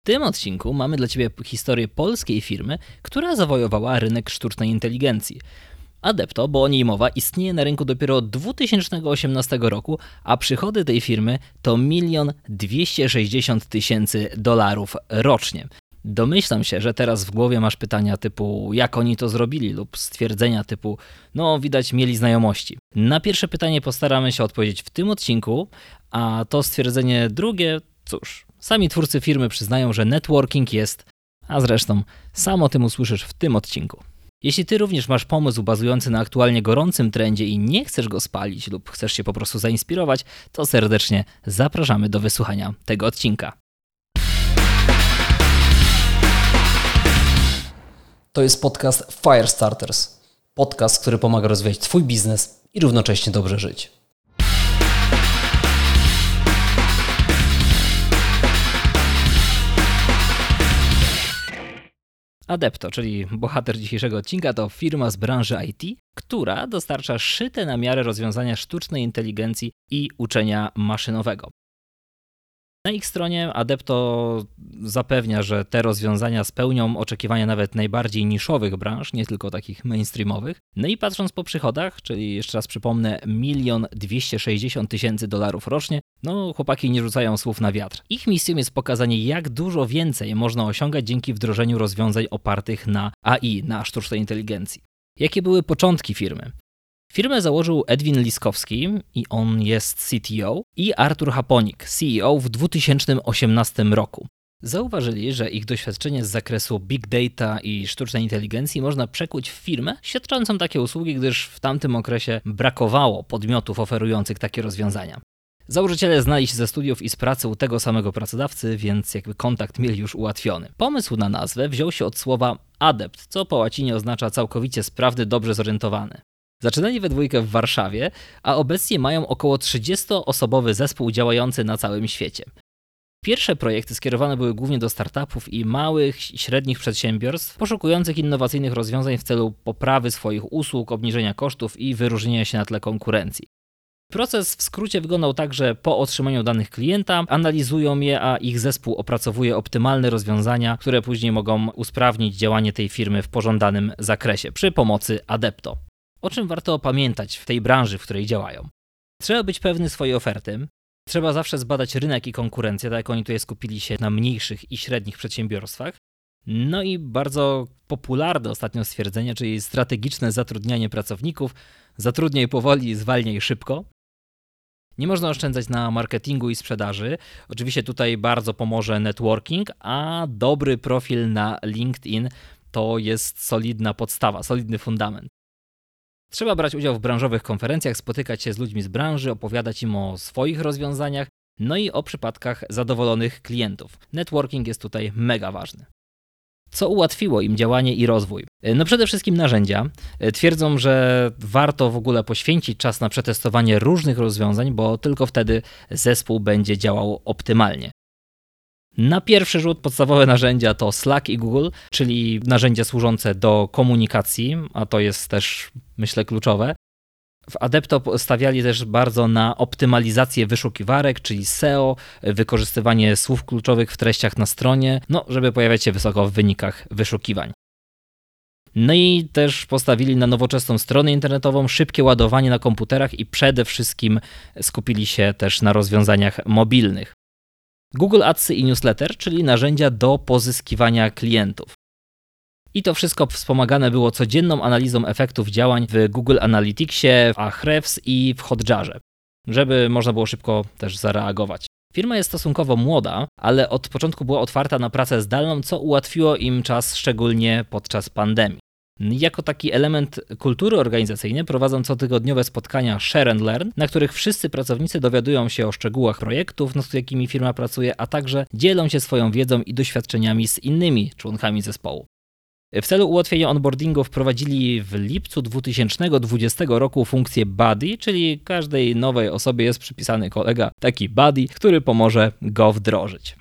W tym odcinku mamy dla Ciebie historię polskiej firmy, która zawojowała rynek sztucznej inteligencji. Adepto, bo o niej mowa, istnieje na rynku dopiero od 2018 roku, a przychody tej firmy to 1 260 tysięcy dolarów rocznie. Domyślam się, że teraz w głowie masz pytania typu jak oni to zrobili lub stwierdzenia typu no widać mieli znajomości. Na pierwsze pytanie postaramy się odpowiedzieć w tym odcinku, a to stwierdzenie drugie, cóż, sami twórcy firmy przyznają, że networking jest, a zresztą sam o tym usłyszysz w tym odcinku. Jeśli ty również masz pomysł bazujący na aktualnie gorącym trendzie i nie chcesz go spalić lub chcesz się po prostu zainspirować, to serdecznie zapraszamy do wysłuchania tego odcinka. To jest podcast Firestarters. Podcast, który pomaga rozwijać Twój biznes i równocześnie dobrze żyć. Adepto, czyli bohater dzisiejszego odcinka, to firma z branży IT, która dostarcza szyte na miarę rozwiązania sztucznej inteligencji i uczenia maszynowego. Na ich stronie Adepto zapewnia, że te rozwiązania spełnią oczekiwania nawet najbardziej niszowych branż, nie tylko takich mainstreamowych. No i patrząc po przychodach, czyli jeszcze raz przypomnę, milion dwieście sześćdziesiąt tysięcy dolarów rocznie, no chłopaki nie rzucają słów na wiatr. Ich misją jest pokazanie, jak dużo więcej można osiągać dzięki wdrożeniu rozwiązań opartych na AI, na sztucznej inteligencji. Jakie były początki firmy? Firmę założył Edwin Liskowski i on jest CTO i Artur Haponik, CEO w 2018 roku. Zauważyli, że ich doświadczenie z zakresu big data i sztucznej inteligencji można przekuć w firmę świadczącą takie usługi, gdyż w tamtym okresie brakowało podmiotów oferujących takie rozwiązania. Założyciele znali się ze studiów i z pracy u tego samego pracodawcy, więc jakby kontakt mieli już ułatwiony. Pomysł na nazwę wziął się od słowa adept, co po łacinie oznacza całkowicie sprawny, dobrze zorientowany. Zaczynali we dwójkę w Warszawie, a obecnie mają około 30-osobowy zespół działający na całym świecie. Pierwsze projekty skierowane były głównie do startupów i małych i średnich przedsiębiorstw poszukujących innowacyjnych rozwiązań w celu poprawy swoich usług, obniżenia kosztów i wyróżnienia się na tle konkurencji. Proces w skrócie wyglądał tak, że po otrzymaniu danych klienta analizują je, a ich zespół opracowuje optymalne rozwiązania, które później mogą usprawnić działanie tej firmy w pożądanym zakresie przy pomocy Adepto. O czym warto pamiętać w tej branży, w której działają? Trzeba być pewny swojej oferty. Trzeba zawsze zbadać rynek i konkurencję, tak jak oni tutaj skupili się na mniejszych i średnich przedsiębiorstwach. No i bardzo popularne ostatnio stwierdzenie, czyli strategiczne zatrudnianie pracowników. Zatrudniaj powoli, zwalniaj szybko. Nie można oszczędzać na marketingu i sprzedaży. Oczywiście tutaj bardzo pomoże networking, a dobry profil na LinkedIn to jest solidna podstawa, solidny fundament. Trzeba brać udział w branżowych konferencjach, spotykać się z ludźmi z branży, opowiadać im o swoich rozwiązaniach, no i o przypadkach zadowolonych klientów. Networking jest tutaj mega ważny. Co ułatwiło im działanie i rozwój? No przede wszystkim narzędzia. Twierdzą, że warto w ogóle poświęcić czas na przetestowanie różnych rozwiązań, bo tylko wtedy zespół będzie działał optymalnie. Na pierwszy rzut podstawowe narzędzia to Slack i Google, czyli narzędzia służące do komunikacji, a to jest też, myślę, kluczowe. W Adepto stawiali też bardzo na optymalizację wyszukiwarek, czyli SEO, wykorzystywanie słów kluczowych w treściach na stronie, no, żeby pojawiać się wysoko w wynikach wyszukiwań. No i też postawili na nowoczesną stronę internetową, szybkie ładowanie na komputerach i przede wszystkim skupili się też na rozwiązaniach mobilnych. Google Adsy i Newsletter, czyli narzędzia do pozyskiwania klientów. I to wszystko wspomagane było codzienną analizą efektów działań w Google Analyticsie, w Ahrefs i w Hotjarze, żeby można było szybko też zareagować. Firma jest stosunkowo młoda, ale od początku była otwarta na pracę zdalną, co ułatwiło im czas szczególnie podczas pandemii. Jako taki element kultury organizacyjnej prowadzą cotygodniowe spotkania Share and Learn, na których wszyscy pracownicy dowiadują się o szczegółach projektów, nad jakimi firma pracuje, a także dzielą się swoją wiedzą i doświadczeniami z innymi członkami zespołu. W celu ułatwienia onboardingu wprowadzili w lipcu 2020 roku funkcję buddy, czyli każdej nowej osobie jest przypisany kolega, taki buddy, który pomoże go wdrożyć.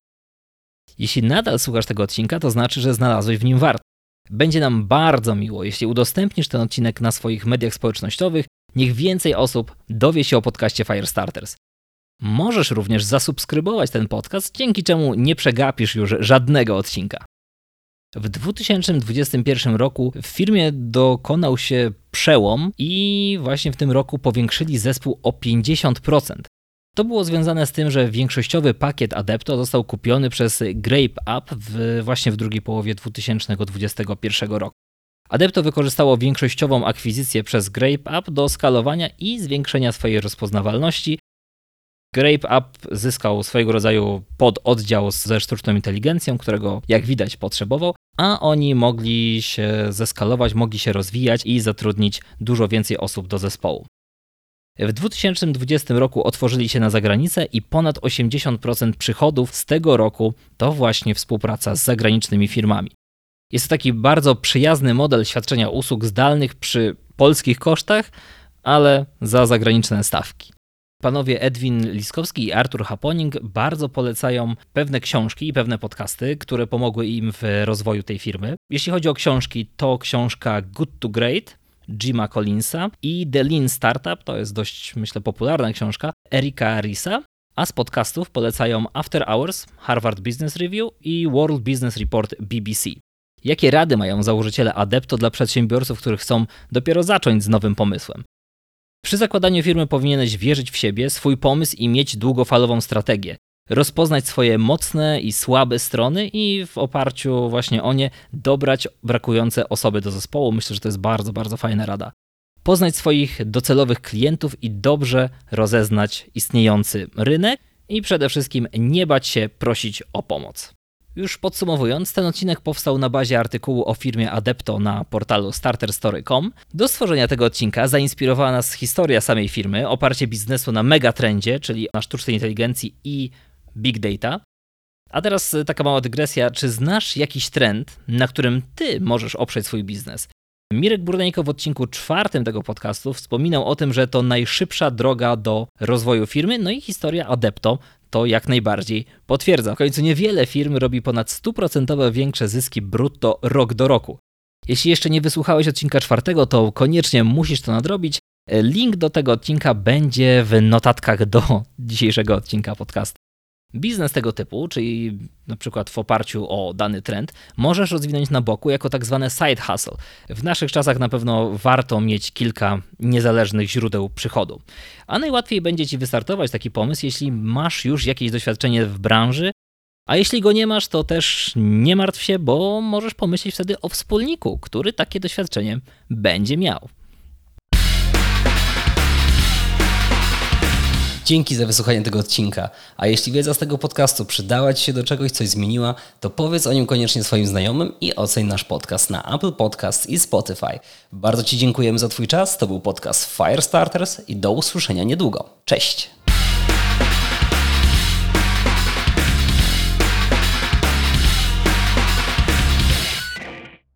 Jeśli nadal słuchasz tego odcinka, to znaczy, że znalazłeś w nim wartość. Będzie nam bardzo miło, jeśli udostępnisz ten odcinek na swoich mediach społecznościowych. Niech więcej osób dowie się o podcaście Firestarters. Możesz również zasubskrybować ten podcast, dzięki czemu nie przegapisz już żadnego odcinka. W 2021 roku w firmie dokonał się przełom i właśnie w tym roku powiększyli zespół o 50%. To było związane z tym, że większościowy pakiet Adepto został kupiony przez Grape Up w, właśnie w drugiej połowie 2021 roku. Adepto wykorzystało większościową akwizycję przez Grape Up do skalowania i zwiększenia swojej rozpoznawalności. Grape Up zyskał swojego rodzaju pododdział ze sztuczną inteligencją, którego jak widać potrzebował, a oni mogli się zeskalować, mogli się rozwijać i zatrudnić dużo więcej osób do zespołu. W 2020 roku otworzyli się na zagranicę i ponad 80% przychodów z tego roku to właśnie współpraca z zagranicznymi firmami. Jest to taki bardzo przyjazny model świadczenia usług zdalnych przy polskich kosztach, ale za zagraniczne stawki. Panowie Edwin Liskowski i Artur Haponing bardzo polecają pewne książki i pewne podcasty, które pomogły im w rozwoju tej firmy. Jeśli chodzi o książki, to książka Good to Great Jima Collinsa i The Lean Startup, to jest dość, myślę, popularna książka, Erika Risa, a z podcastów polecają After Hours, Harvard Business Review i World Business Report BBC. Jakie rady mają założyciele Adepto dla przedsiębiorców, którzy chcą dopiero zacząć z nowym pomysłem? Przy zakładaniu firmy powinieneś wierzyć w siebie, swój pomysł i mieć długofalową strategię. Rozpoznać swoje mocne i słabe strony i w oparciu właśnie o nie dobrać brakujące osoby do zespołu. Myślę, że to jest bardzo, bardzo fajna rada. Poznać swoich docelowych klientów i dobrze rozeznać istniejący rynek i przede wszystkim nie bać się prosić o pomoc. Już podsumowując, ten odcinek powstał na bazie artykułu o firmie Adepto na portalu starterstory.com. Do stworzenia tego odcinka zainspirowała nas historia samej firmy, oparcie biznesu na megatrendzie, czyli na sztucznej inteligencji i big data. A teraz taka mała dygresja. Czy znasz jakiś trend, na którym ty możesz oprzeć swój biznes? Mirek Burdejko w odcinku czwartym tego podcastu wspominał o tym, że to najszybsza droga do rozwoju firmy, no i historia Adepto to jak najbardziej potwierdza. W końcu niewiele firm robi ponad 100% większe zyski brutto rok do roku. Jeśli jeszcze nie wysłuchałeś odcinka czwartego, to koniecznie musisz to nadrobić. Link do tego odcinka będzie w notatkach do dzisiejszego odcinka podcastu. Biznes tego typu, czyli na przykład w oparciu o dany trend, możesz rozwinąć na boku jako tak zwane side hustle. W naszych czasach na pewno warto mieć kilka niezależnych źródeł przychodu. A najłatwiej będzie ci wystartować taki pomysł, jeśli masz już jakieś doświadczenie w branży, a jeśli go nie masz, to też nie martw się, bo możesz pomyśleć wtedy o wspólniku, który takie doświadczenie będzie miał. Dzięki za wysłuchanie tego odcinka. A jeśli wiedza z tego podcastu przydała Ci się do czegoś, coś zmieniła, to powiedz o nim koniecznie swoim znajomym i oceń nasz podcast na Apple Podcast i Spotify. Bardzo Ci dziękujemy za Twój czas. To był podcast Firestarters i do usłyszenia niedługo. Cześć!